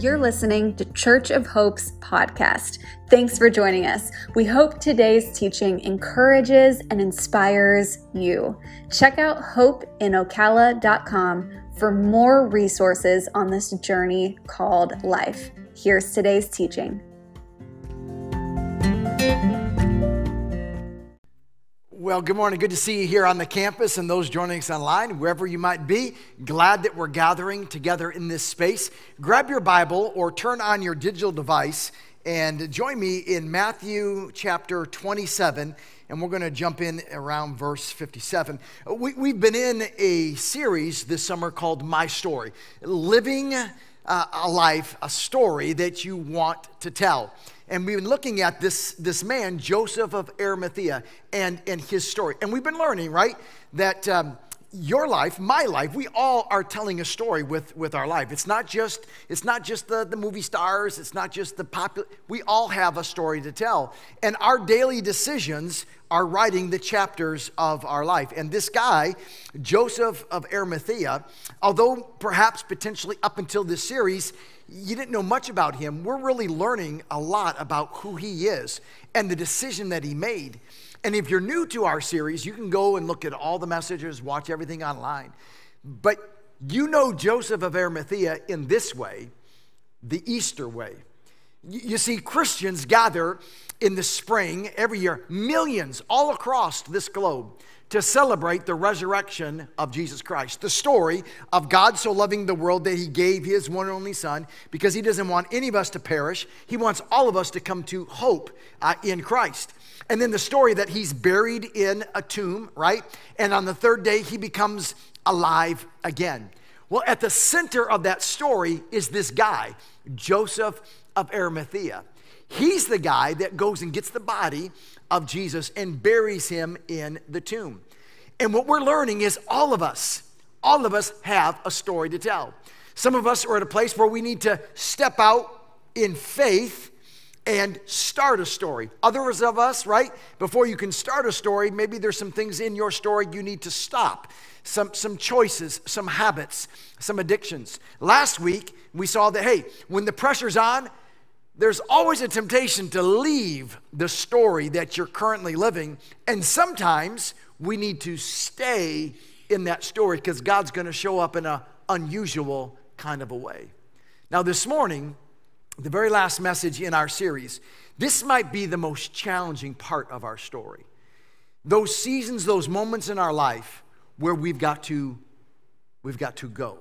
You're listening to Church of Hope's podcast. Thanks for joining us. We hope today's teaching encourages and inspires you. Check out hopeinocala.com for more resources on this journey called life. Here's today's teaching. Well, good morning. Good to see you here on the campus and those joining us online, wherever you might be. Glad that we're gathering together in this space. Grab your Bible or turn on your digital device and join me in Matthew chapter 27, and we're going to jump in around verse 57. We, have been in a series this summer called My Story Living uh, a life, a story that you want to tell and we've been looking at this, this man, Joseph of Arimathea, and, and his story. And we've been learning, right, that um, your life, my life, we all are telling a story with, with our life. It's not just, it's not just the, the movie stars, it's not just the popular, we all have a story to tell. And our daily decisions are writing the chapters of our life. And this guy, Joseph of Arimathea, although perhaps potentially up until this series, you didn't know much about him, we're really learning a lot about who he is and the decision that he made. And if you're new to our series, you can go and look at all the messages, watch everything online. But you know Joseph of Arimathea in this way, the Easter way. You see, Christians gather in the spring every year, millions all across this globe to celebrate the resurrection of Jesus Christ. The story of God so loving the world that he gave his one and only Son because he doesn't want any of us to perish. He wants all of us to come to hope uh, in Christ. And then the story that he's buried in a tomb, right? And on the third day, he becomes alive again. Well, at the center of that story is this guy, Joseph of Arimathea. He's the guy that goes and gets the body of Jesus and buries him in the tomb. And what we're learning is all of us, all of us have a story to tell. Some of us are at a place where we need to step out in faith and start a story. Others of us, right, before you can start a story, maybe there's some things in your story you need to stop. Some, some choices, some habits, some addictions. Last week, we saw that, hey, when the pressure's on, there's always a temptation to leave the story that you're currently living. And sometimes we need to stay in that story because God's going to show up in an unusual kind of a way. Now, this morning, the very last message in our series, this might be the most challenging part of our story. Those seasons, those moments in our life where we've got to, we've got to go.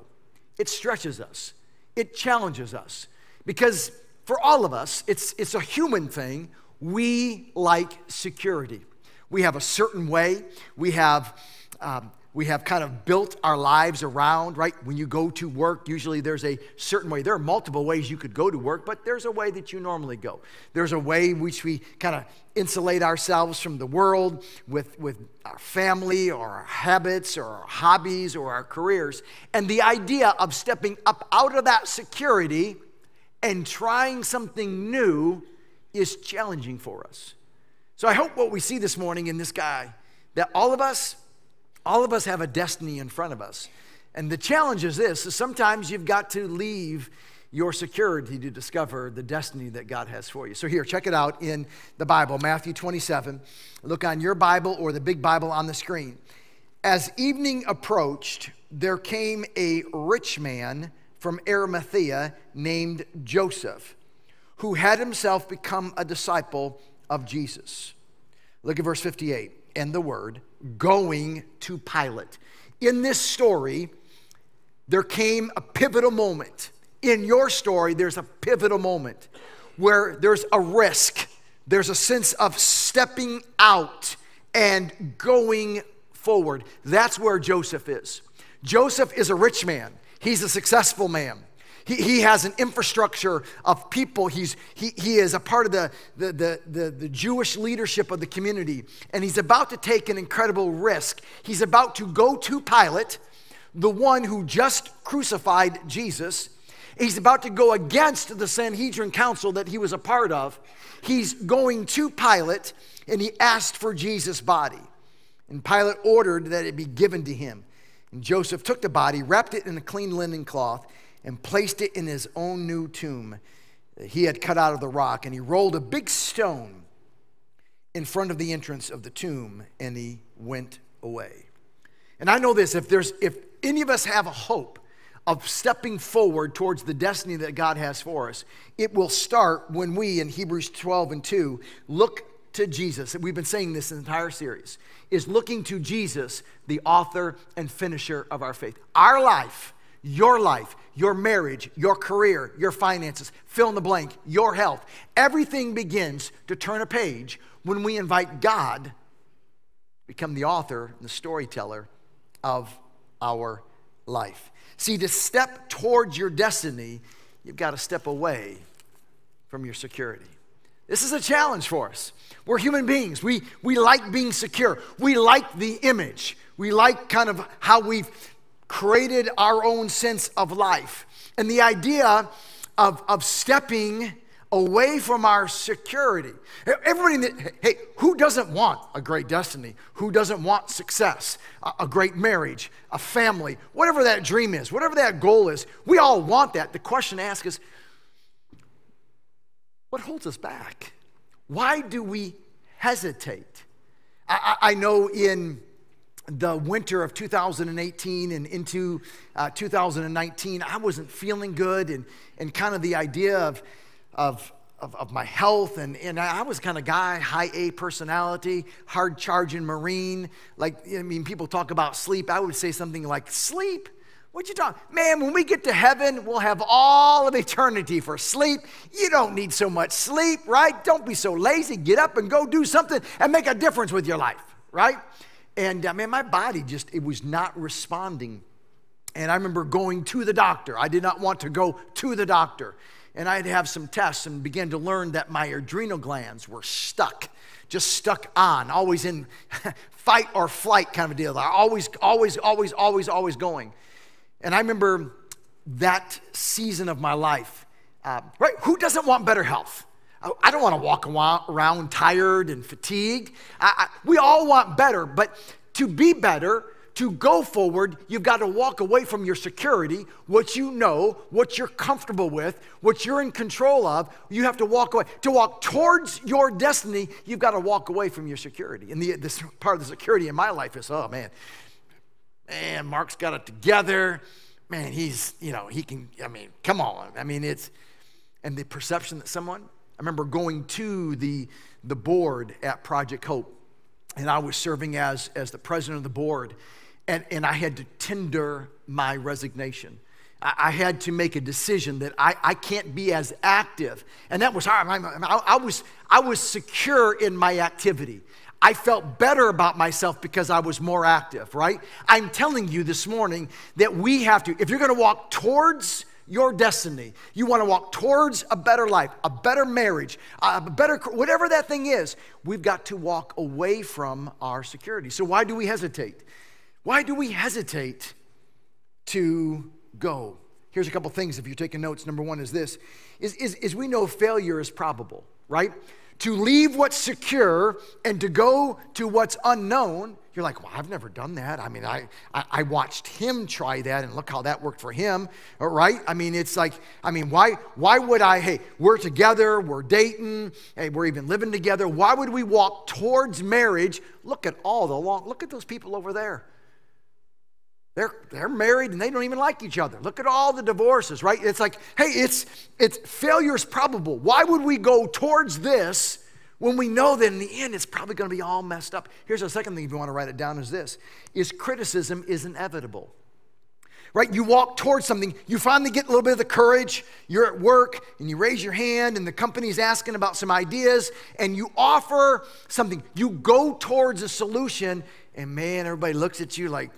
It stretches us. It challenges us because for all of us, it's, it's a human thing. We like security. We have a certain way. We have, um, we have kind of built our lives around, right? When you go to work, usually there's a certain way. There are multiple ways you could go to work, but there's a way that you normally go. There's a way in which we kind of insulate ourselves from the world with, with our family or our habits or our hobbies or our careers. And the idea of stepping up out of that security and trying something new is challenging for us. So I hope what we see this morning in this guy that all of us all of us have a destiny in front of us. And the challenge is this is sometimes you've got to leave your security to discover the destiny that God has for you. So here, check it out in the Bible, Matthew 27. Look on your Bible or the big Bible on the screen. As evening approached, there came a rich man from Arimathea named Joseph, who had himself become a disciple of Jesus. Look at verse 58 and the word going to Pilate. In this story, there came a pivotal moment. In your story, there's a pivotal moment where there's a risk, there's a sense of stepping out and going forward. That's where Joseph is. Joseph is a rich man. He's a successful man. He, he has an infrastructure of people. He's, he, he is a part of the, the, the, the, the Jewish leadership of the community. And he's about to take an incredible risk. He's about to go to Pilate, the one who just crucified Jesus. He's about to go against the Sanhedrin council that he was a part of. He's going to Pilate and he asked for Jesus' body. And Pilate ordered that it be given to him. And Joseph took the body, wrapped it in a clean linen cloth, and placed it in his own new tomb he had cut out of the rock. And he rolled a big stone in front of the entrance of the tomb and he went away. And I know this if there's if any of us have a hope of stepping forward towards the destiny that God has for us, it will start when we in Hebrews 12 and 2 look to Jesus. We've been saying this entire series is looking to Jesus, the author and finisher of our faith. Our life, your life, your marriage, your career, your finances, fill in the blank, your health. Everything begins to turn a page when we invite God become the author and the storyteller of our life. See, to step towards your destiny, you've got to step away from your security. This is a challenge for us. We're human beings. We, we like being secure. We like the image. We like kind of how we've created our own sense of life. And the idea of, of stepping away from our security. Everybody, hey, who doesn't want a great destiny? Who doesn't want success, a, a great marriage, a family, whatever that dream is, whatever that goal is? We all want that. The question to ask is what holds us back? Why do we hesitate? I, I know in the winter of 2018 and into uh, 2019, I wasn't feeling good, and, and kind of the idea of, of, of, of my health. And, and I was kind of guy, high A personality, hard charging Marine. Like, I mean, people talk about sleep. I would say something like, sleep? What you talking? Man, when we get to heaven, we'll have all of eternity for sleep. You don't need so much sleep, right? Don't be so lazy. Get up and go do something and make a difference with your life, right? And uh, mean, my body just, it was not responding. And I remember going to the doctor. I did not want to go to the doctor. And I had to have some tests and began to learn that my adrenal glands were stuck, just stuck on, always in fight or flight kind of deal. I always, always, always, always, always going. And I remember that season of my life, uh, right? Who doesn't want better health? I don't want to walk around tired and fatigued. I, I, we all want better, but to be better, to go forward, you've got to walk away from your security, what you know, what you're comfortable with, what you're in control of. You have to walk away. To walk towards your destiny, you've got to walk away from your security. And the, this part of the security in my life is, oh man, man, Mark's got it together. Man, he's, you know, he can, I mean, come on. I mean, it's, and the perception that someone, I remember going to the, the board at Project Hope, and I was serving as, as the president of the board, and, and I had to tender my resignation. I, I had to make a decision that I, I can't be as active. And that was hard. I, I, I, was, I was secure in my activity. I felt better about myself because I was more active, right? I'm telling you this morning that we have to, if you're gonna walk towards your destiny, you want to walk towards a better life, a better marriage, a better, whatever that thing is, we've got to walk away from our security. So, why do we hesitate? Why do we hesitate to go? Here's a couple things if you're taking notes. Number one is this is, is, is we know failure is probable, right? To leave what's secure and to go to what's unknown you're like, well, I've never done that. I mean, I, I, I, watched him try that and look how that worked for him, uh, right? I mean, it's like, I mean, why, why would I, hey, we're together, we're dating, hey, we're even living together. Why would we walk towards marriage? Look at all the long, look at those people over there. They're, they're married and they don't even like each other. Look at all the divorces, right? It's like, hey, it's, it's failure is probable. Why would we go towards this when we know that in the end it's probably going to be all messed up. Here's the second thing if you want to write it down is this is criticism is inevitable. Right? You walk towards something, you finally get a little bit of the courage, you're at work and you raise your hand and the company's asking about some ideas and you offer something. You go towards a solution and man, everybody looks at you like,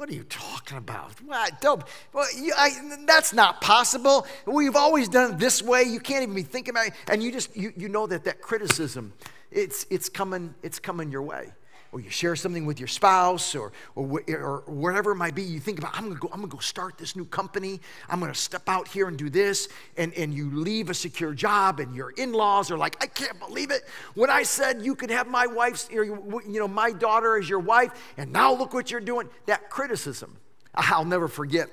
what are you talking about? Don't, well, you, I, that's not possible. We've always done it this way. You can't even be thinking about it. And you just, you, you know that that criticism, it's, it's, coming, it's coming your way or you share something with your spouse or, or, or wherever it might be, you think about, I'm gonna, go, I'm gonna go start this new company. I'm gonna step out here and do this. And, and you leave a secure job and your in-laws are like, I can't believe it. When I said you could have my wife's, you know, my daughter as your wife, and now look what you're doing. That criticism, I'll never forget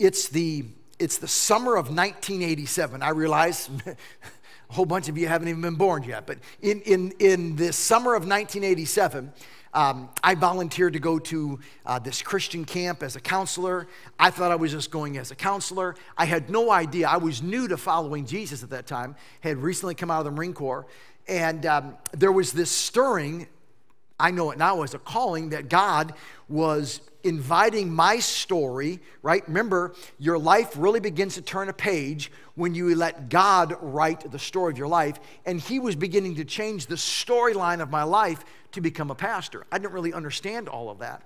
it's the it's the summer of 1987. I realize a whole bunch of you haven't even been born yet, but in in in this summer of 1987. Um, I volunteered to go to uh, this Christian camp as a counselor. I thought I was just going as a counselor. I had no idea. I was new to following Jesus at that time, had recently come out of the Marine Corps. And um, there was this stirring I know it now as a calling that God was inviting my story, right? Remember, your life really begins to turn a page when you let God write the story of your life. And He was beginning to change the storyline of my life to become a pastor. I didn't really understand all of that.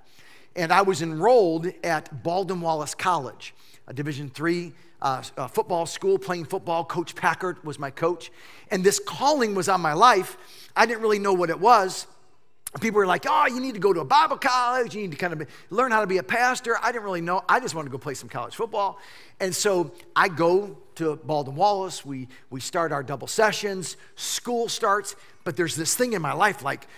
And I was enrolled at Baldwin Wallace College, a Division three uh, uh, football school, playing football. Coach Packard was my coach. And this calling was on my life. I didn't really know what it was people were like, oh, you need to go to a Bible college. You need to kind of learn how to be a pastor. I didn't really know. I just wanted to go play some college football. And so I go to Baldwin Wallace. We, we start our double sessions. School starts. But there's this thing in my life like,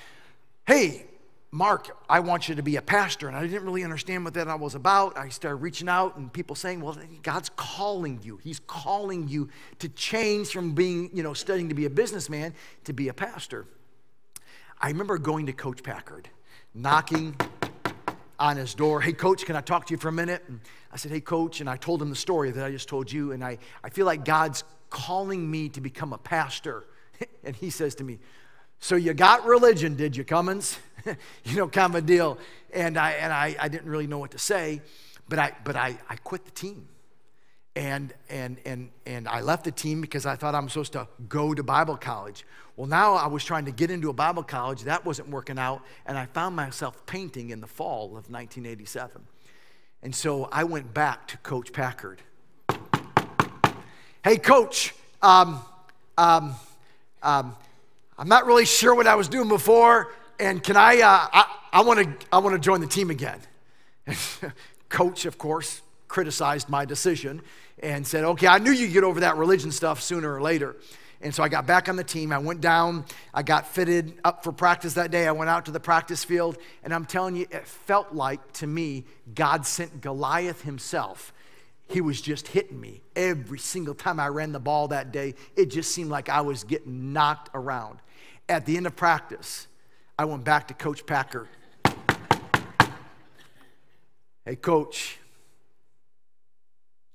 hey, Mark, I want you to be a pastor. And I didn't really understand what that was about. I started reaching out and people saying, well, God's calling you. He's calling you to change from being, you know, studying to be a businessman to be a pastor. I remember going to Coach Packard, knocking on his door. Hey, coach, can I talk to you for a minute? And I said, Hey, coach. And I told him the story that I just told you. And I, I feel like God's calling me to become a pastor. and he says to me, So you got religion, did you, Cummins? you know, kind of a deal. And I, and I, I didn't really know what to say, but I, but I, I quit the team and and and and I left the team because I thought I'm supposed to go to Bible college. Well, now I was trying to get into a Bible college. That wasn't working out, and I found myself painting in the fall of 1987. And so I went back to Coach Packard. Hey, Coach, um, um, um, I'm not really sure what I was doing before, and can I? Uh, I want to. I want to join the team again. Coach, of course, criticized my decision and said, okay, I knew you'd get over that religion stuff sooner or later. And so I got back on the team. I went down. I got fitted up for practice that day. I went out to the practice field. And I'm telling you, it felt like to me, God sent Goliath himself. He was just hitting me every single time I ran the ball that day. It just seemed like I was getting knocked around. At the end of practice, I went back to Coach Packard. Hey, coach,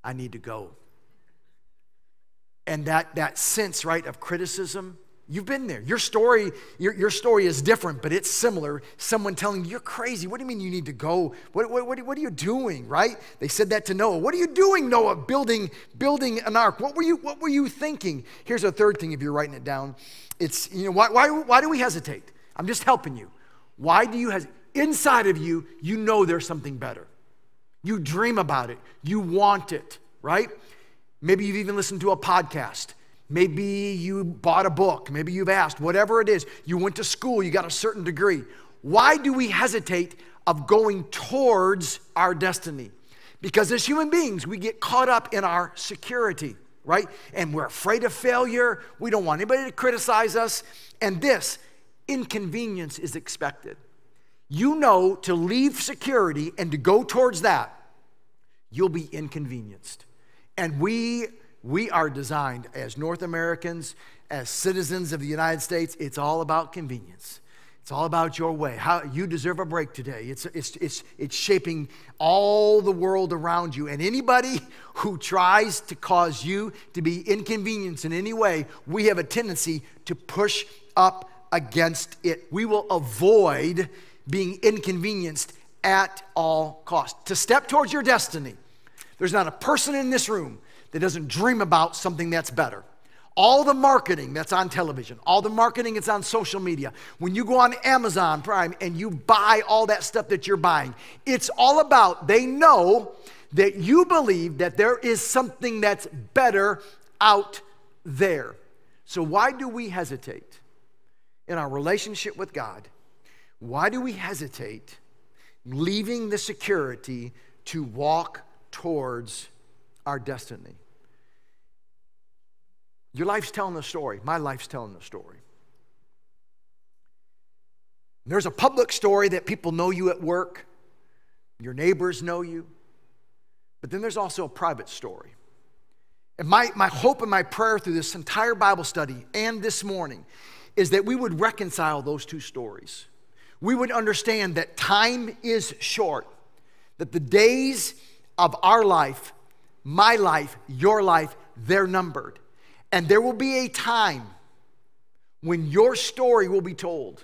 I need to go. And that, that sense, right, of criticism, you've been there. Your story, your, your story is different, but it's similar. Someone telling you, you're crazy. What do you mean you need to go? What, what, what, what are you doing, right? They said that to Noah. What are you doing, Noah, building, building an ark? What were, you, what were you thinking? Here's a third thing if you're writing it down. It's, you know, why, why, why do we hesitate? I'm just helping you. Why do you hesitate? Inside of you, you know there's something better. You dream about it, you want it, right? Maybe you've even listened to a podcast. Maybe you bought a book. Maybe you've asked, whatever it is. You went to school, you got a certain degree. Why do we hesitate of going towards our destiny? Because as human beings, we get caught up in our security, right? And we're afraid of failure. We don't want anybody to criticize us. And this inconvenience is expected you know to leave security and to go towards that, you'll be inconvenienced. And we, we are designed as North Americans, as citizens of the United States, it's all about convenience. It's all about your way. How you deserve a break today. It's, it's, it's, it's shaping all the world around you. And anybody who tries to cause you to be inconvenienced in any way, we have a tendency to push up against it. We will avoid being inconvenienced at all costs. To step towards your destiny, there's not a person in this room that doesn't dream about something that's better. All the marketing that's on television, all the marketing that's on social media, when you go on Amazon Prime and you buy all that stuff that you're buying, it's all about, they know that you believe that there is something that's better out there. So, why do we hesitate in our relationship with God why do we hesitate leaving the security to walk towards our destiny? Your life's telling the story. My life's telling the story. There's a public story that people know you at work, your neighbors know you. But then there's also a private story. And my, my hope and my prayer through this entire Bible study and this morning is that we would reconcile those two stories. We would understand that time is short, that the days of our life, my life, your life, they're numbered. And there will be a time when your story will be told.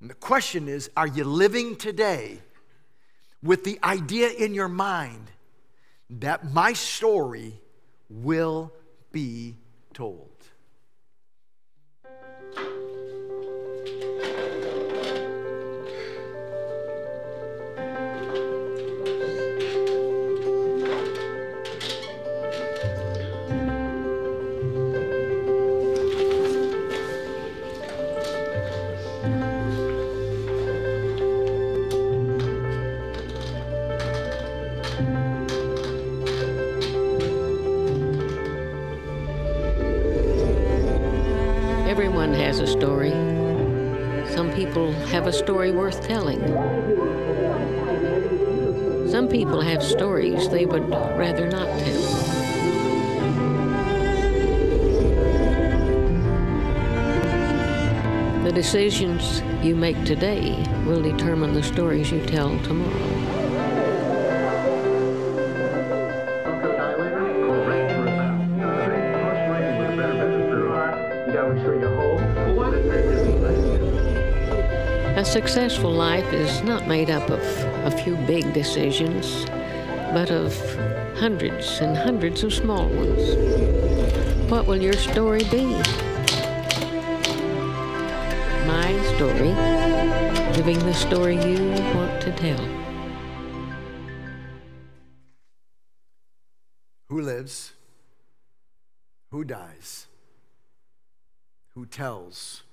And the question is are you living today with the idea in your mind that my story will be told? Have a story worth telling. Some people have stories they would rather not tell. The decisions you make today will determine the stories you tell tomorrow. Successful life is not made up of a few big decisions, but of hundreds and hundreds of small ones. What will your story be? My story, living the story you want to tell. Who lives? Who dies? Who tells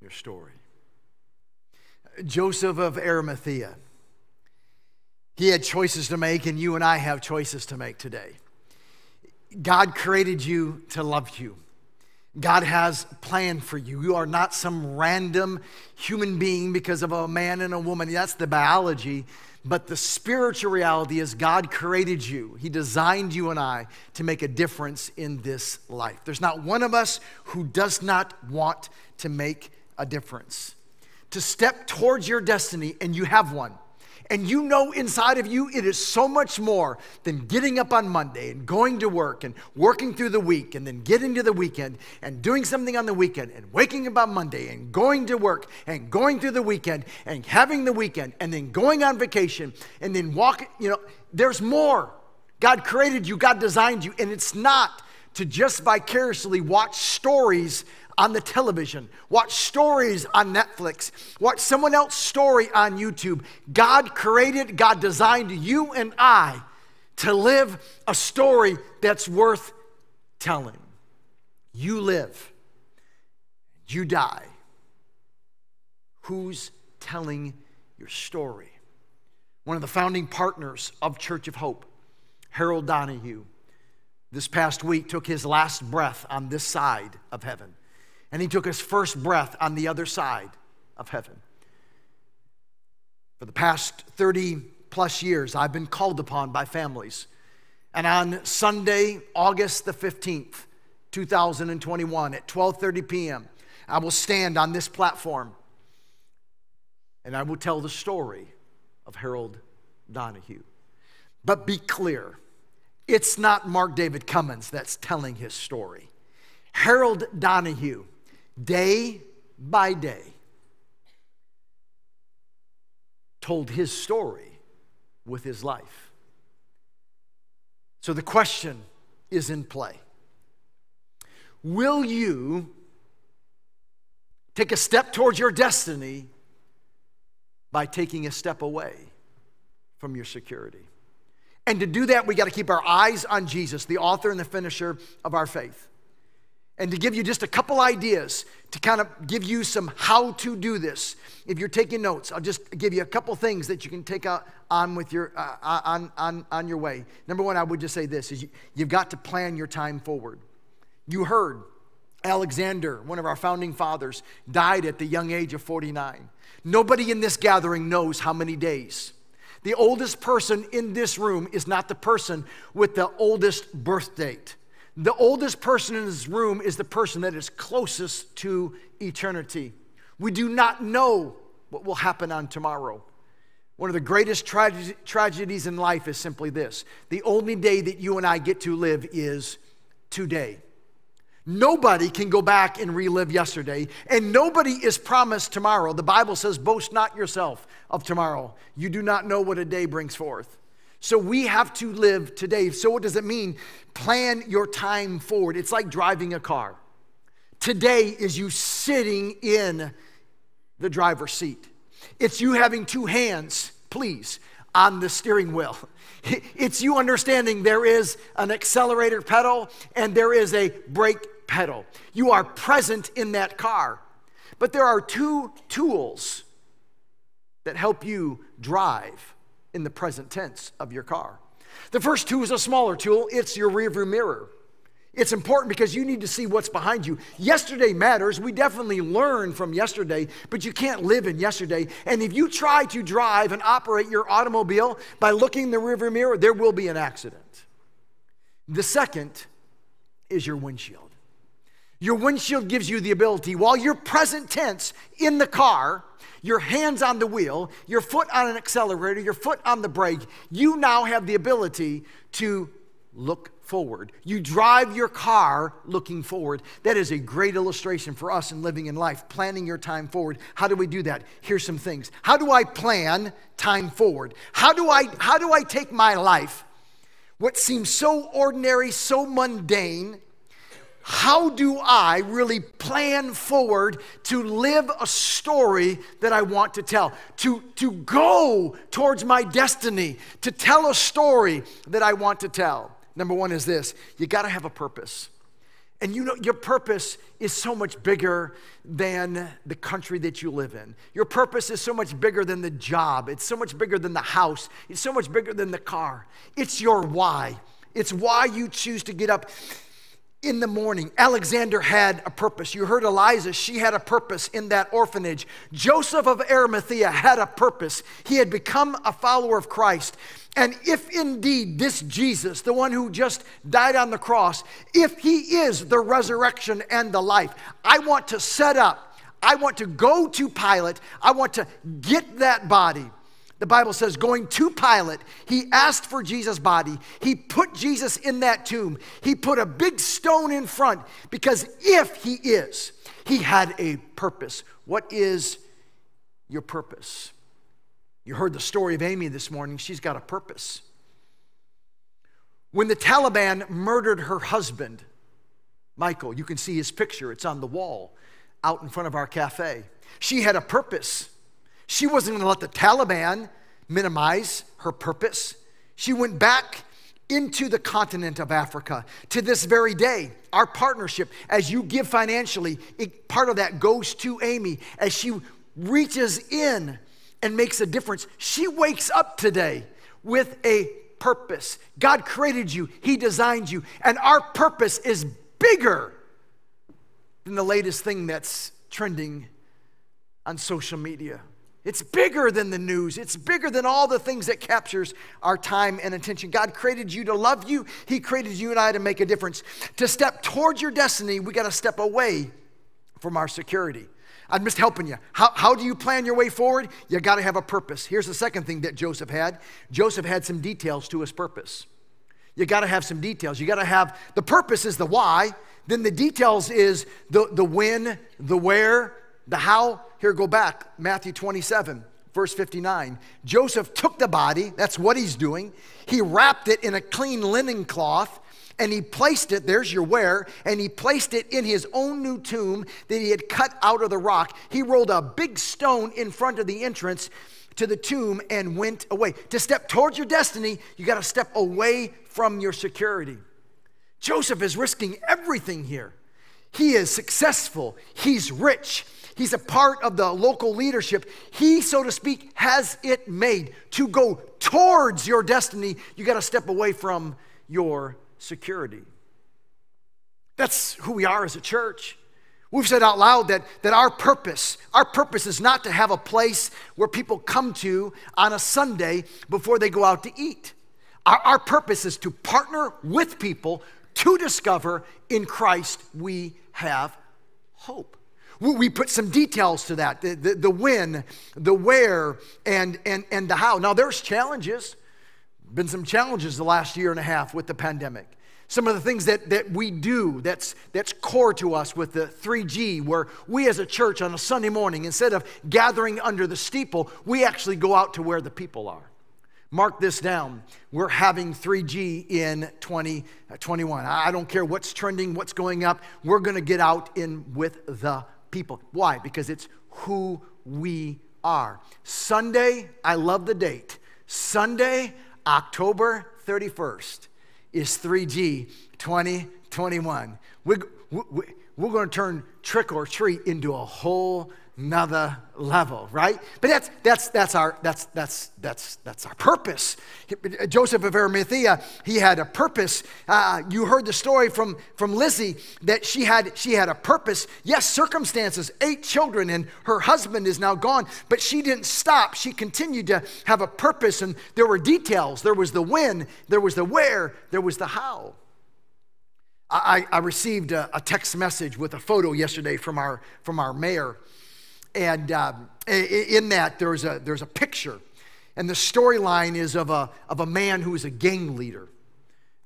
your story? Joseph of Arimathea. He had choices to make, and you and I have choices to make today. God created you to love you. God has a plan for you. You are not some random human being because of a man and a woman. That's the biology. But the spiritual reality is God created you. He designed you and I to make a difference in this life. There's not one of us who does not want to make a difference to step towards your destiny, and you have one. And you know inside of you it is so much more than getting up on Monday and going to work and working through the week and then getting to the weekend and doing something on the weekend and waking up on Monday and going to work and going through the weekend and having the weekend and then going on vacation and then walking. You know, there's more. God created you, God designed you, and it's not to just vicariously watch stories on the television, watch stories on Netflix, watch someone else's story on YouTube. God created, God designed you and I to live a story that's worth telling. You live, you die. Who's telling your story? One of the founding partners of Church of Hope, Harold Donahue, this past week took his last breath on this side of heaven and he took his first breath on the other side of heaven. For the past 30 plus years, I've been called upon by families. And on Sunday, August the 15th, 2021 at 12:30 p.m., I will stand on this platform and I will tell the story of Harold Donahue. But be clear, it's not Mark David Cummins that's telling his story. Harold Donahue day by day, told his story with his life. So the question is in play Will you take a step towards your destiny by taking a step away from your security? And to do that, we got to keep our eyes on Jesus, the author and the finisher of our faith. And to give you just a couple ideas to kind of give you some how to do this. If you're taking notes, I'll just give you a couple things that you can take out on with your uh, uh, on, on, on your way. Number one, I would just say this is you, you've got to plan your time forward. You heard Alexander, one of our founding fathers, died at the young age of 49. Nobody in this gathering knows how many days The oldest person in this room is not the person with the oldest birth date. The oldest person in this room is the person that is closest to eternity. We do not know what will happen on tomorrow. One of the greatest trage- tragedies in life is simply this the only day that you and I get to live is today. Nobody can go back and relive yesterday, and nobody is promised tomorrow. The Bible says, Boast not yourself of tomorrow. You do not know what a day brings forth. So we have to live today. So, what does it mean? Plan your time forward. It's like driving a car. Today is you sitting in the driver's seat, it's you having two hands, please, on the steering wheel. It's you understanding there is an accelerator pedal and there is a brake pedal. You are present in that car. But there are two tools that help you drive in the present tense of your car. The first tool is a smaller tool, it's your rearview mirror. It's important because you need to see what's behind you. Yesterday matters. We definitely learn from yesterday, but you can't live in yesterday. And if you try to drive and operate your automobile by looking in the rearview mirror, there will be an accident. The second is your windshield. Your windshield gives you the ability, while you're present tense in the car, your hands on the wheel, your foot on an accelerator, your foot on the brake, you now have the ability to look forward. You drive your car looking forward. That is a great illustration for us in living in life, planning your time forward. How do we do that? Here's some things. How do I plan time forward? How do I how do I take my life what seems so ordinary, so mundane, how do I really plan forward to live a story that I want to tell? To, to go towards my destiny, to tell a story that I want to tell. Number one is this you gotta have a purpose. And you know, your purpose is so much bigger than the country that you live in. Your purpose is so much bigger than the job. It's so much bigger than the house. It's so much bigger than the car. It's your why. It's why you choose to get up in the morning. Alexander had a purpose. You heard Eliza, she had a purpose in that orphanage. Joseph of Arimathea had a purpose. He had become a follower of Christ. And if indeed this Jesus, the one who just died on the cross, if he is the resurrection and the life, I want to set up, I want to go to Pilate, I want to get that body the Bible says, going to Pilate, he asked for Jesus' body. He put Jesus in that tomb. He put a big stone in front because if he is, he had a purpose. What is your purpose? You heard the story of Amy this morning. She's got a purpose. When the Taliban murdered her husband, Michael, you can see his picture, it's on the wall out in front of our cafe. She had a purpose. She wasn't going to let the Taliban minimize her purpose. She went back into the continent of Africa to this very day. Our partnership, as you give financially, it, part of that goes to Amy as she reaches in and makes a difference. She wakes up today with a purpose. God created you, He designed you, and our purpose is bigger than the latest thing that's trending on social media. It's bigger than the news. It's bigger than all the things that captures our time and attention. God created you to love you. He created you and I to make a difference. To step towards your destiny, we got to step away from our security. I'm just helping you. How, how do you plan your way forward? You got to have a purpose. Here's the second thing that Joseph had. Joseph had some details to his purpose. You got to have some details. You got to have the purpose is the why, then the details is the, the when, the where, the how, here, go back, Matthew 27, verse 59. Joseph took the body, that's what he's doing. He wrapped it in a clean linen cloth and he placed it, there's your where, and he placed it in his own new tomb that he had cut out of the rock. He rolled a big stone in front of the entrance to the tomb and went away. To step towards your destiny, you got to step away from your security. Joseph is risking everything here. He is successful, he's rich, He's a part of the local leadership. He, so to speak, has it made. To go towards your destiny, you got to step away from your security. That's who we are as a church. We've said out loud that, that our purpose, our purpose is not to have a place where people come to on a Sunday before they go out to eat. Our, our purpose is to partner with people to discover in Christ we have hope. We put some details to that the, the, the when, the where, and, and, and the how. Now, there's challenges. Been some challenges the last year and a half with the pandemic. Some of the things that, that we do that's, that's core to us with the 3G, where we as a church on a Sunday morning, instead of gathering under the steeple, we actually go out to where the people are. Mark this down. We're having 3G in 2021. Uh, I don't care what's trending, what's going up. We're going to get out in with the people. Why? Because it's who we are. Sunday, I love the date. Sunday, October 31st is 3G 2021. We, we, we're going to turn trick or treat into a whole another level, right? But that's that's that's our that's that's that's that's our purpose. Joseph of Arimathea, he had a purpose. Uh, you heard the story from from Lizzie that she had she had a purpose. Yes, circumstances, eight children, and her husband is now gone, but she didn't stop. She continued to have a purpose, and there were details. There was the when, there was the where, there was the how. I, I received a, a text message with a photo yesterday from our from our mayor and um, in that, there's a, there's a picture. And the storyline is of a, of a man who is a gang leader.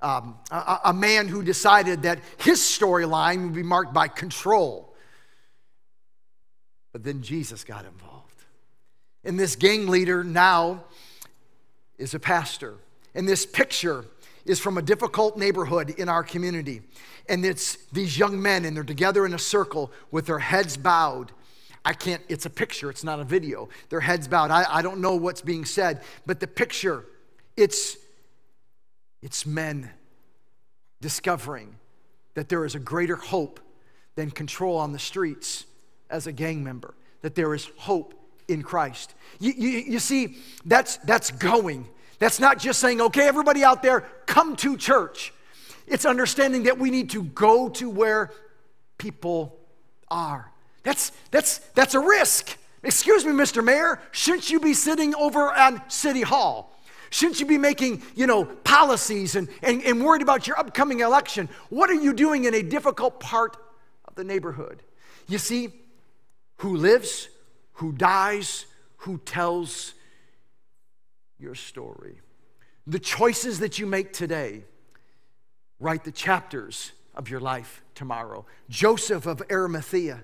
Um, a, a, man who decided that his storyline would be marked by control. But then Jesus got involved. And this gang leader now is a pastor. And this picture is from a difficult neighborhood in our community. And it's these young men, and they're together in a circle with their heads bowed I can't, it's a picture, it's not a video. Their heads bowed. I, I don't know what's being said, but the picture, it's, it's men discovering that there is a greater hope than control on the streets as a gang member, that there is hope in Christ. You, you, you see, that's, that's going. That's not just saying, okay, everybody out there, come to church. It's understanding that we need to go to where people are. That's, that's, that's a risk. Excuse me, Mr. Mayor, shouldn't you be sitting over on City Hall? Shouldn't you be making, you know, policies and, and, and worried about your upcoming election? What are you doing in a difficult part of the neighborhood? You see, who lives, who dies, who tells your story. The choices that you make today write the chapters of your life tomorrow. Joseph of Arimathea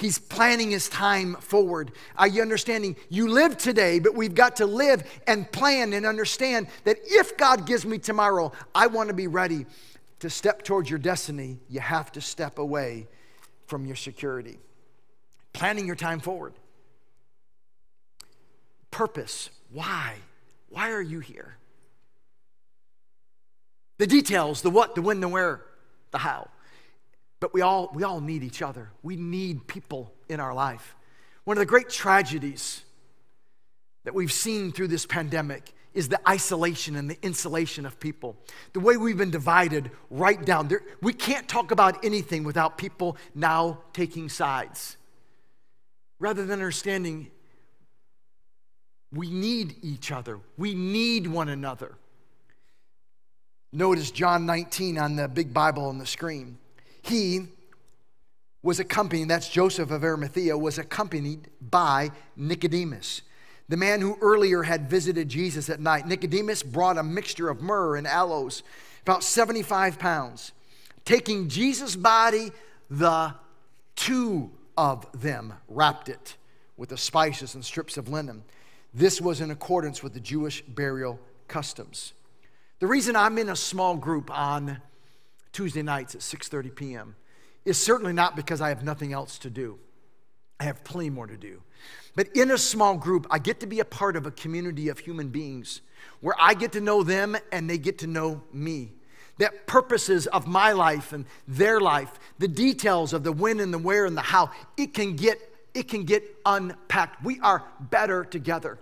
He's planning his time forward. Are you understanding? You live today, but we've got to live and plan and understand that if God gives me tomorrow, I want to be ready to step towards your destiny. You have to step away from your security. Planning your time forward. Purpose. Why? Why are you here? The details, the what, the when, the where, the how. But we all, we all need each other. We need people in our life. One of the great tragedies that we've seen through this pandemic is the isolation and the insulation of people. The way we've been divided right down there. We can't talk about anything without people now taking sides. Rather than understanding, we need each other, we need one another. Notice John 19 on the big Bible on the screen he was accompanied, that's Joseph of Arimathea, was accompanied by Nicodemus, the man who earlier had visited Jesus at night. Nicodemus brought a mixture of myrrh and aloes, about 75 pounds. Taking Jesus' body, the two of them wrapped it with the spices and strips of linen. This was in accordance with the Jewish burial customs. The reason I'm in a small group on Tuesday nights at 6:30 p.m. is certainly not because I have nothing else to do. I have plenty more to do. But in a small group, I get to be a part of a community of human beings where I get to know them and they get to know me. That purposes of my life and their life, the details of the when and the where and the how, it can get it can get unpacked. We are better together.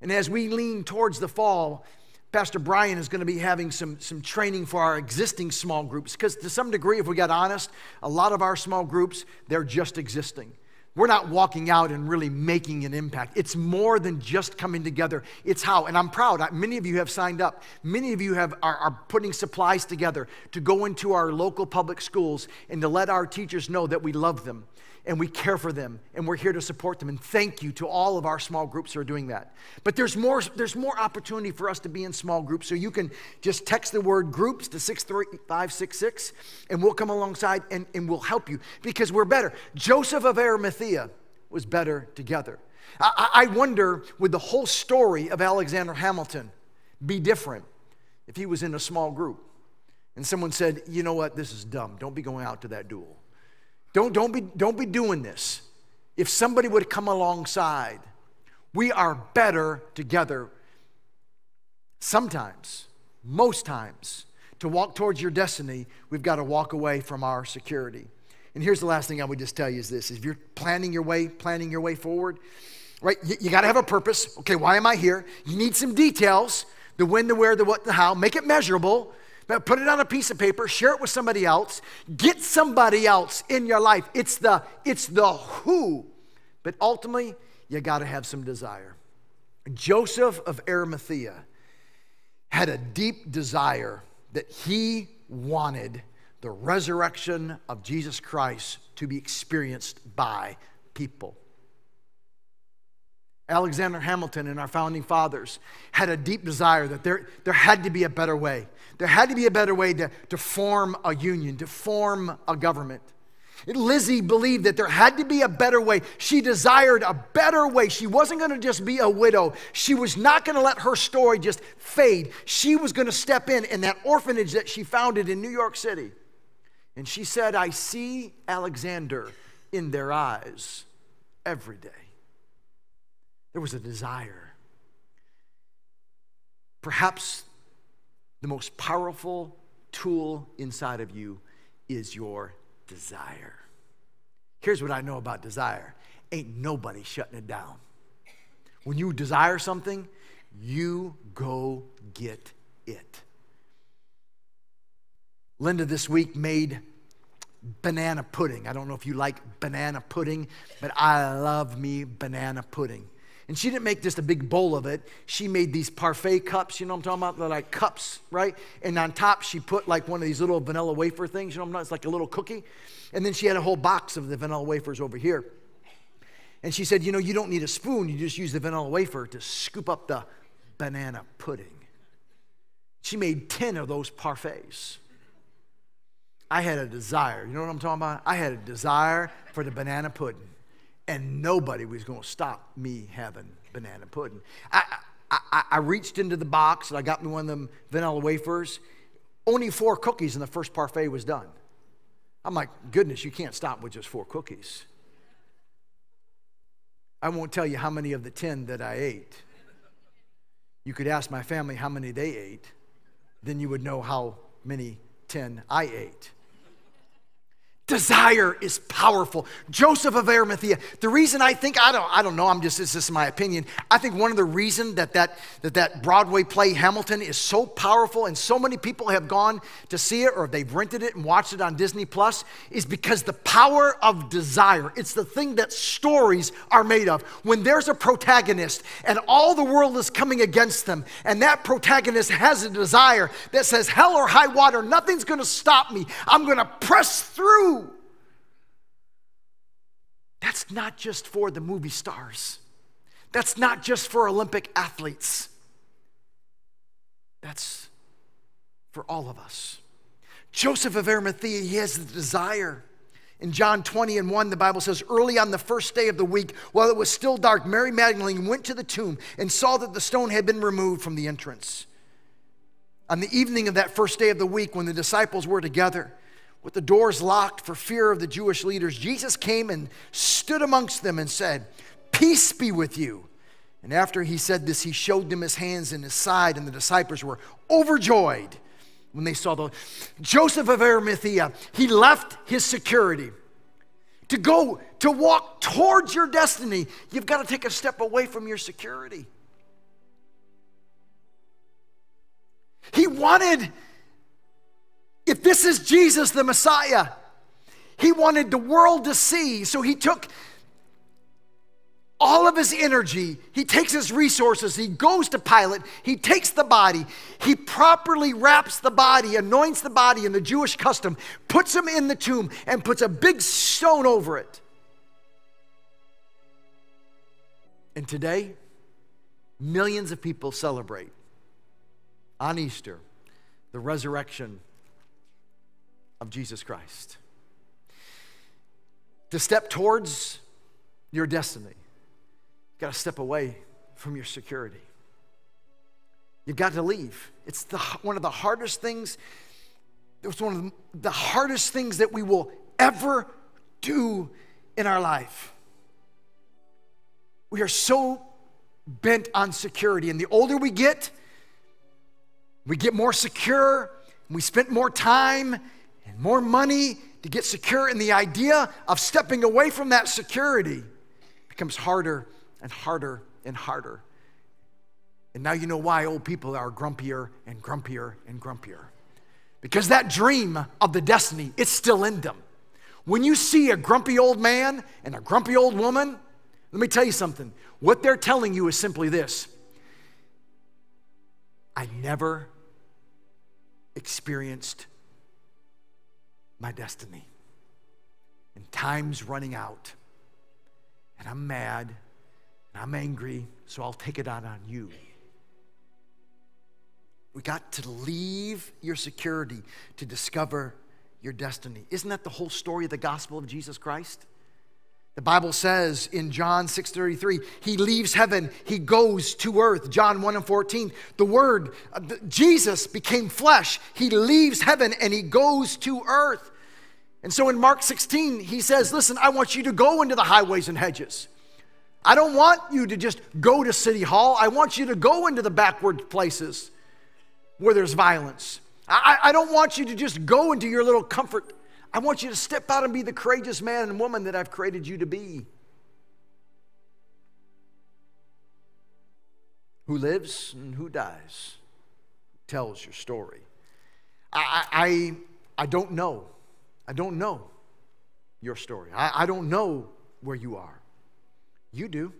And as we lean towards the fall, Pastor Brian is going to be having some, some training for our existing small groups because, to some degree, if we got honest, a lot of our small groups, they're just existing. We're not walking out and really making an impact. It's more than just coming together. It's how, and I'm proud. Many of you have signed up. Many of you have, are, are putting supplies together to go into our local public schools and to let our teachers know that we love them and we care for them and we're here to support them. And thank you to all of our small groups who are doing that. But there's more there's more opportunity for us to be in small groups. So you can just text the word groups to 63566 and we'll come alongside and, and we'll help you because we're better. Joseph of arimathea was better together. I, I wonder would the whole story of alexander hamilton be different if he was in a small group? And someone said you know what? This is dumb. Don't be going out to that duel don't, don't, be, don't be doing this. If somebody would come alongside, we are better together. Sometimes, most times, to walk towards your destiny, we've got to walk away from our security. And here's the last thing I would just tell you is this if you're planning your way, planning your way forward, right, you, you got to have a purpose. Okay, why am I here? You need some details the when, the where, the what, the how. Make it measurable. But put it on a piece of paper, share it with somebody else, get somebody else in your life. It's the, it's the who, but ultimately, you got to have some desire. Joseph of Arimathea had a deep desire that he wanted the resurrection of Jesus Christ to be experienced by people. Alexander Hamilton and our founding fathers had a deep desire that there, there had to be a better way. There had to be a better way to, to form a union, to form a government. Lizzie believed that there had to be a better way. She desired a better way. She wasn't going to just be a widow. She was not going to let her story just fade. She was going to step in in that orphanage that she founded in New York City. And she said, I see Alexander in their eyes every day. There was a desire. Perhaps the most powerful tool inside of you is your desire. Here's what I know about desire ain't nobody shutting it down. When you desire something, you go get it. Linda this week made banana pudding. I don't know if you like banana pudding, but I love me banana pudding. And she didn't make just a big bowl of it. She made these parfait cups, you know what I'm talking about? They're like cups, right? And on top, she put like one of these little vanilla wafer things, you know what I'm talking It's like a little cookie. And then she had a whole box of the vanilla wafers over here. And she said, You know, you don't need a spoon, you just use the vanilla wafer to scoop up the banana pudding. She made 10 of those parfaits. I had a desire, you know what I'm talking about? I had a desire for the banana pudding and nobody was going to stop me having banana pudding. I, I, I, reached into the box and I got me one of them vanilla wafers. Only four cookies and the first parfait was done. I'm like, goodness, you can't stop with just four cookies. I won't tell you how many of the 10 that I ate. You could ask my family how many they ate, then you would know how many 10 I ate. Desire is powerful. Joseph of Arimathea. The reason I think I don't I don't know. I'm just this is my opinion. I think one of the reasons that that that that Broadway play Hamilton is so powerful and so many people have gone to see it or they've rented it and watched it on Disney Plus is because the power of desire. It's the thing that stories are made of. When there's a protagonist and all the world is coming against them and that protagonist has a desire that says hell or high water, nothing's going to stop me. I'm going to press through that's not just for the movie stars. That's not just for Olympic athletes. That's for all of us. Joseph of Arimathea, he has the desire. In John 20 and 1, the Bible says, Early on the first day of the week, while it was still dark, Mary Magdalene went to the tomb and saw that the stone had been removed from the entrance. On the evening of that first day of the week, when the disciples were together, with the doors locked for fear of the Jewish leaders, Jesus came and stood amongst them and said, Peace be with you. And after he said this, he showed them his hands and his side, and the disciples were overjoyed when they saw the Joseph of Arimathea. He left his security to go to walk towards your destiny. You've got to take a step away from your security. He wanted, if this is Jesus the Messiah, he wanted the world to see. So he took all of his energy, he takes his resources, he goes to Pilate, he takes the body, he properly wraps the body, anoints the body in the Jewish custom, puts him in the tomb, and puts a big stone over it. And today, millions of people celebrate on Easter the resurrection of Jesus Christ. To step towards your destiny, you've got to step away from your security. You've got to leave. It's the, one of the hardest things. It's one of the, the hardest things that we will ever do in our life. We are so bent on security, and the older we get, we get more secure, we spend more time and more money to get secure, and the idea of stepping away from that security becomes harder and harder and harder. And now you know why old people are grumpier and grumpier and grumpier. Because that dream of the destiny, it's still in them. When you see a grumpy old man and a grumpy old woman, let me tell you something. What they're telling you is simply this I never experienced my destiny. And time's running out. And I'm mad And I'm angry, so I'll take it out on you. We got to leave your security to discover your destiny. Isn't that the whole story of the gospel of Jesus Christ? The Bible says in John 6:33, he leaves heaven, he goes to earth. John 1 and 14, the word uh, Jesus became flesh. He leaves heaven and he goes to earth. And so in Mark 16, he says, "Listen, I want you to go into the highways and hedges." I don't want you to just go to City Hall. I want you to go into the backward places where there's violence. I, I don't want you to just go into your little comfort. I want you to step out and be the courageous man and woman that I've created you to be. Who lives and who dies tells your story. I, I, I don't know. I don't know your story. I, I don't know where you are. You do.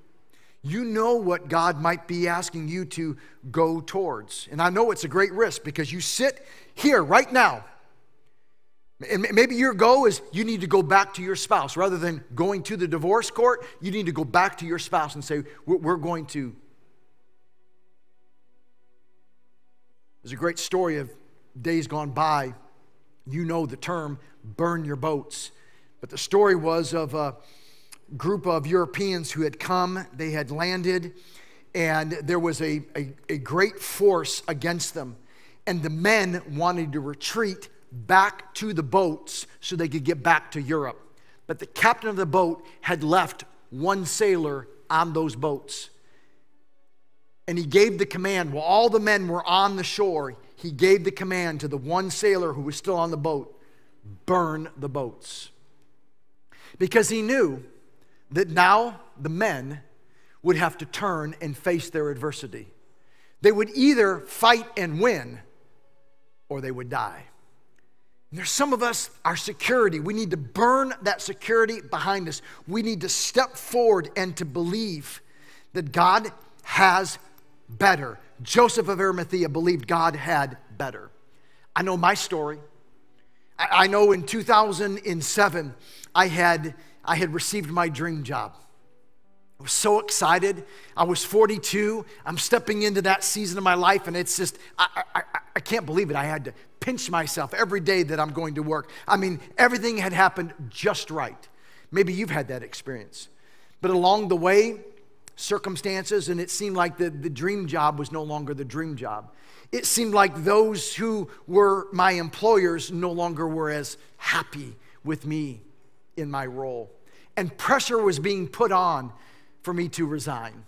You know what God might be asking you to go towards. And I know it's a great risk because you sit here right now. And maybe your goal is you need to go back to your spouse. Rather than going to the divorce court, you need to go back to your spouse and say, We're going to. There's a great story of days gone by. You know the term, burn your boats. But the story was of. a group of Europeans who had come, they had landed, and there was a, a, a, great force against them. And the men wanted to retreat back to the boats so they could get back to Europe. But the captain of the boat had left one sailor on those boats. And he gave the command, while all the men were on the shore, he gave the command to the one sailor who was still on the boat burn the boats. Because he knew that now the men would have to turn and face their adversity. They would either fight and win or they would die. And there's some of us, our security, we need to burn that security behind us. We need to step forward and to believe that God has better. Joseph of Arimathea believed God had better. I know my story. I know in 2007, I had I had received my dream job. I was so excited. I was 42. I'm stepping into that season of my life, and it's just, I, I, I can't believe it. I had to pinch myself every day that I'm going to work. I mean, everything had happened just right. Maybe you've had that experience. But along the way, circumstances, and it seemed like the, the dream job was no longer the dream job. It seemed like those who were my employers no longer were as happy with me in my role. And pressure was being put on for me to resign.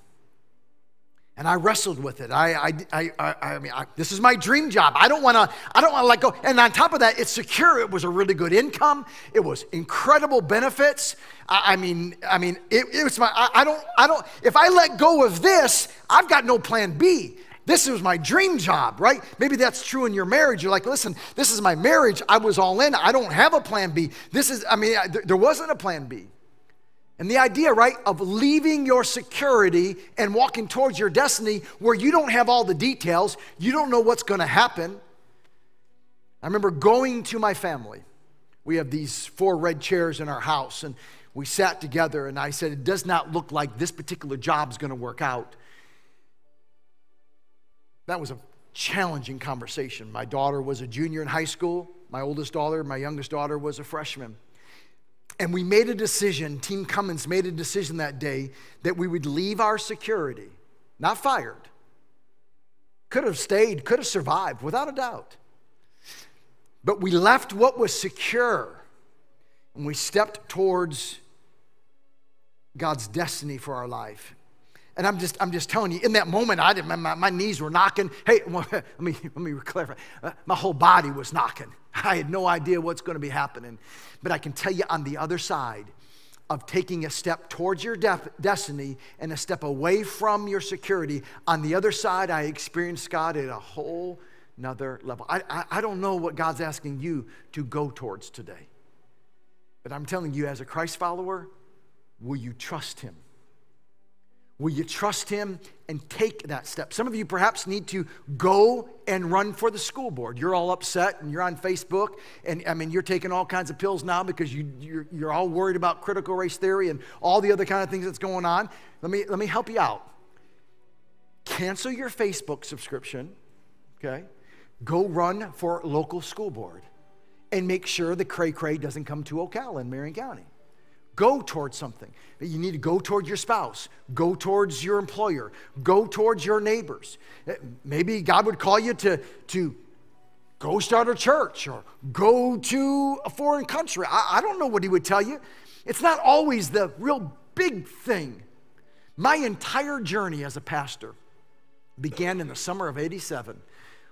And I wrestled with it. I, I, I, I, mean, I, this is my dream job. I don't want to. I don't want to let go. And on top of that, it's secure. It was a really good income. It was incredible benefits. I, I mean, I mean, it, it was my. I don't. I don't. If I let go of this, I've got no plan B. This was my dream job, right? Maybe that's true in your marriage. You're like, listen, this is my marriage. I was all in. I don't have a plan B. This is, I mean, there wasn't a plan B. And the idea, right, of leaving your security and walking towards your destiny where you don't have all the details, you don't know what's going to happen. I remember going to my family. We have these four red chairs in our house, and we sat together, and I said, It does not look like this particular job is going to work out. That was a challenging conversation. My daughter was a junior in high school. My oldest daughter, my youngest daughter, was a freshman. And we made a decision, Team Cummins made a decision that day that we would leave our security, not fired. Could have stayed, could have survived, without a doubt. But we left what was secure and we stepped towards God's destiny for our life. And I'm just, I'm just telling you, in that moment, I did, my, my knees were knocking. Hey, let me, let me clarify. Uh, my whole body was knocking. I had no idea what's going to be happening. But I can tell you on the other side of taking a step towards your destiny and a step away from your security, on the other side, I experienced God at a whole nother level. I, I, I don't know what God's asking you to go towards today. But I'm telling you, as a Christ follower, will you trust Him? Will you trust Him and take that step? Some of you perhaps need to go and run for the school board. You're all upset and you're on Facebook, and I mean, you're taking all kinds of pills now because you, you're, you're all worried about critical race theory and all the other kind of things that's going on. Let me, let me help you out. Cancel your Facebook subscription, okay? Go run for local school board and make sure the cray cray doesn't come to Ocala in Marion County. Go towards something. You need to go toward your spouse, go towards your employer, go towards your neighbors. Eh, maybe God would call you to, to go start a church or go to a foreign country. I, I don't know what He would tell you. It's not always the real big thing. My entire journey as a pastor began in the summer of 87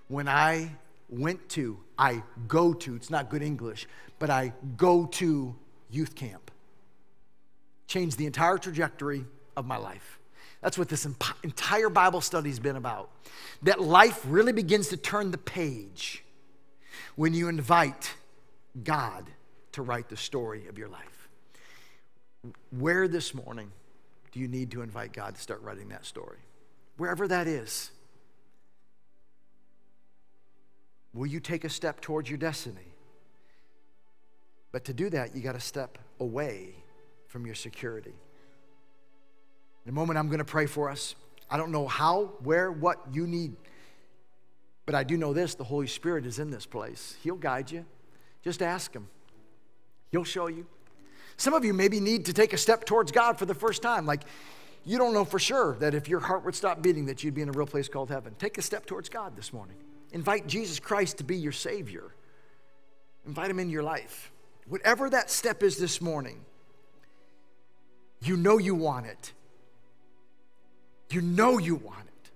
when I went to, I go to, it's not good English, but I go to youth camp changed the entire trajectory of my life. That's what this entire Bible study has been about. That life really begins to turn the page when you invite God to write the story of your life. Where this morning do you need to invite God to start writing that story? Wherever that is. Will you take a step towards your destiny? But to do that, you got to step away from your security. In a moment, I'm going to pray for us. I don't know how, where, what you need, but I do know this the Holy Spirit is in this place. He'll guide you. Just ask Him, He'll show you. Some of you maybe need to take a step towards God for the first time. Like, you don't know for sure that if your heart would stop beating, that you'd be in a real place called heaven. Take a step towards God this morning. Invite Jesus Christ to be your Savior. Invite Him into your life. Whatever that step is this morning, you know you want it. You know you want it.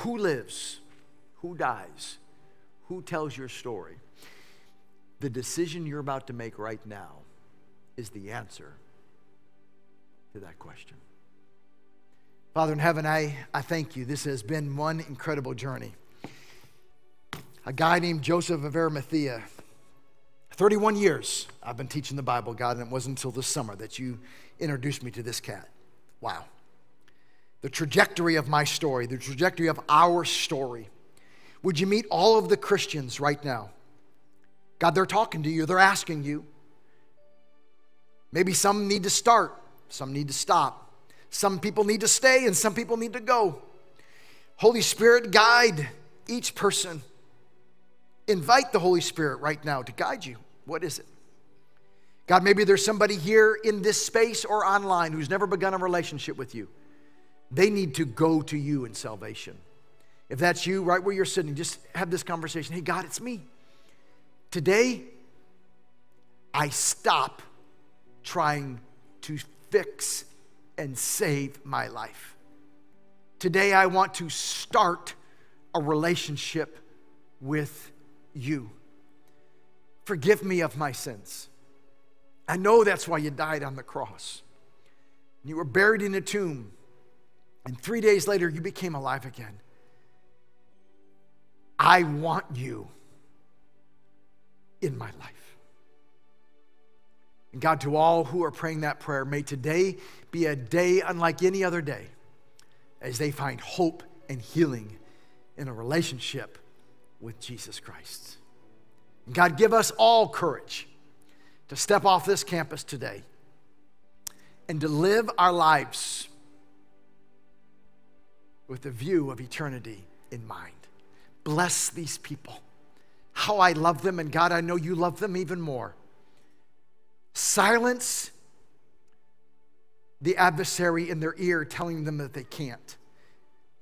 Who lives? Who dies? Who tells your story? The decision you're about to make right now is the answer to that question. Father in heaven, I, I thank you. This has been one incredible journey. A guy named Joseph of Arimathea 31 years I've been teaching the Bible, God, and it wasn't until this summer that you introduced me to this cat. Wow. The trajectory of my story, the trajectory of our story. Would you meet all of the Christians right now? God, they're talking to you, they're asking you. Maybe some need to start, some need to stop. Some people need to stay, and some people need to go. Holy Spirit, guide each person. Invite the Holy Spirit right now to guide you. What is it? God, maybe there's somebody here in this space or online who's never begun a relationship with you. They need to go to you in salvation. If that's you, right where you're sitting, just have this conversation. Hey, God, it's me. Today, I stop trying to fix and save my life. Today, I want to start a relationship with you. Forgive me of my sins. I know that's why you died on the cross. You were buried in a tomb, and three days later you became alive again. I want you in my life. And God, to all who are praying that prayer, may today be a day unlike any other day as they find hope and healing in a relationship with Jesus Christ. God, give us all courage to step off this campus today and to live our lives with the view of eternity in mind. Bless these people. How I love them, and God, I know you love them even more. Silence the adversary in their ear telling them that they can't,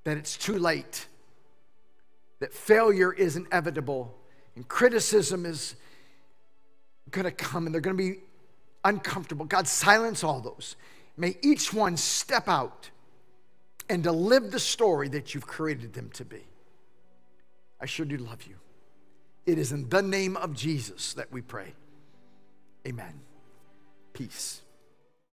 that it's too late, that failure is inevitable, and criticism is going to come, and they're going to be uncomfortable. God, silence all those. May each one step out and to live the story that you've created them to be. I sure do love you. It is in the name of Jesus that we pray. Amen. Peace.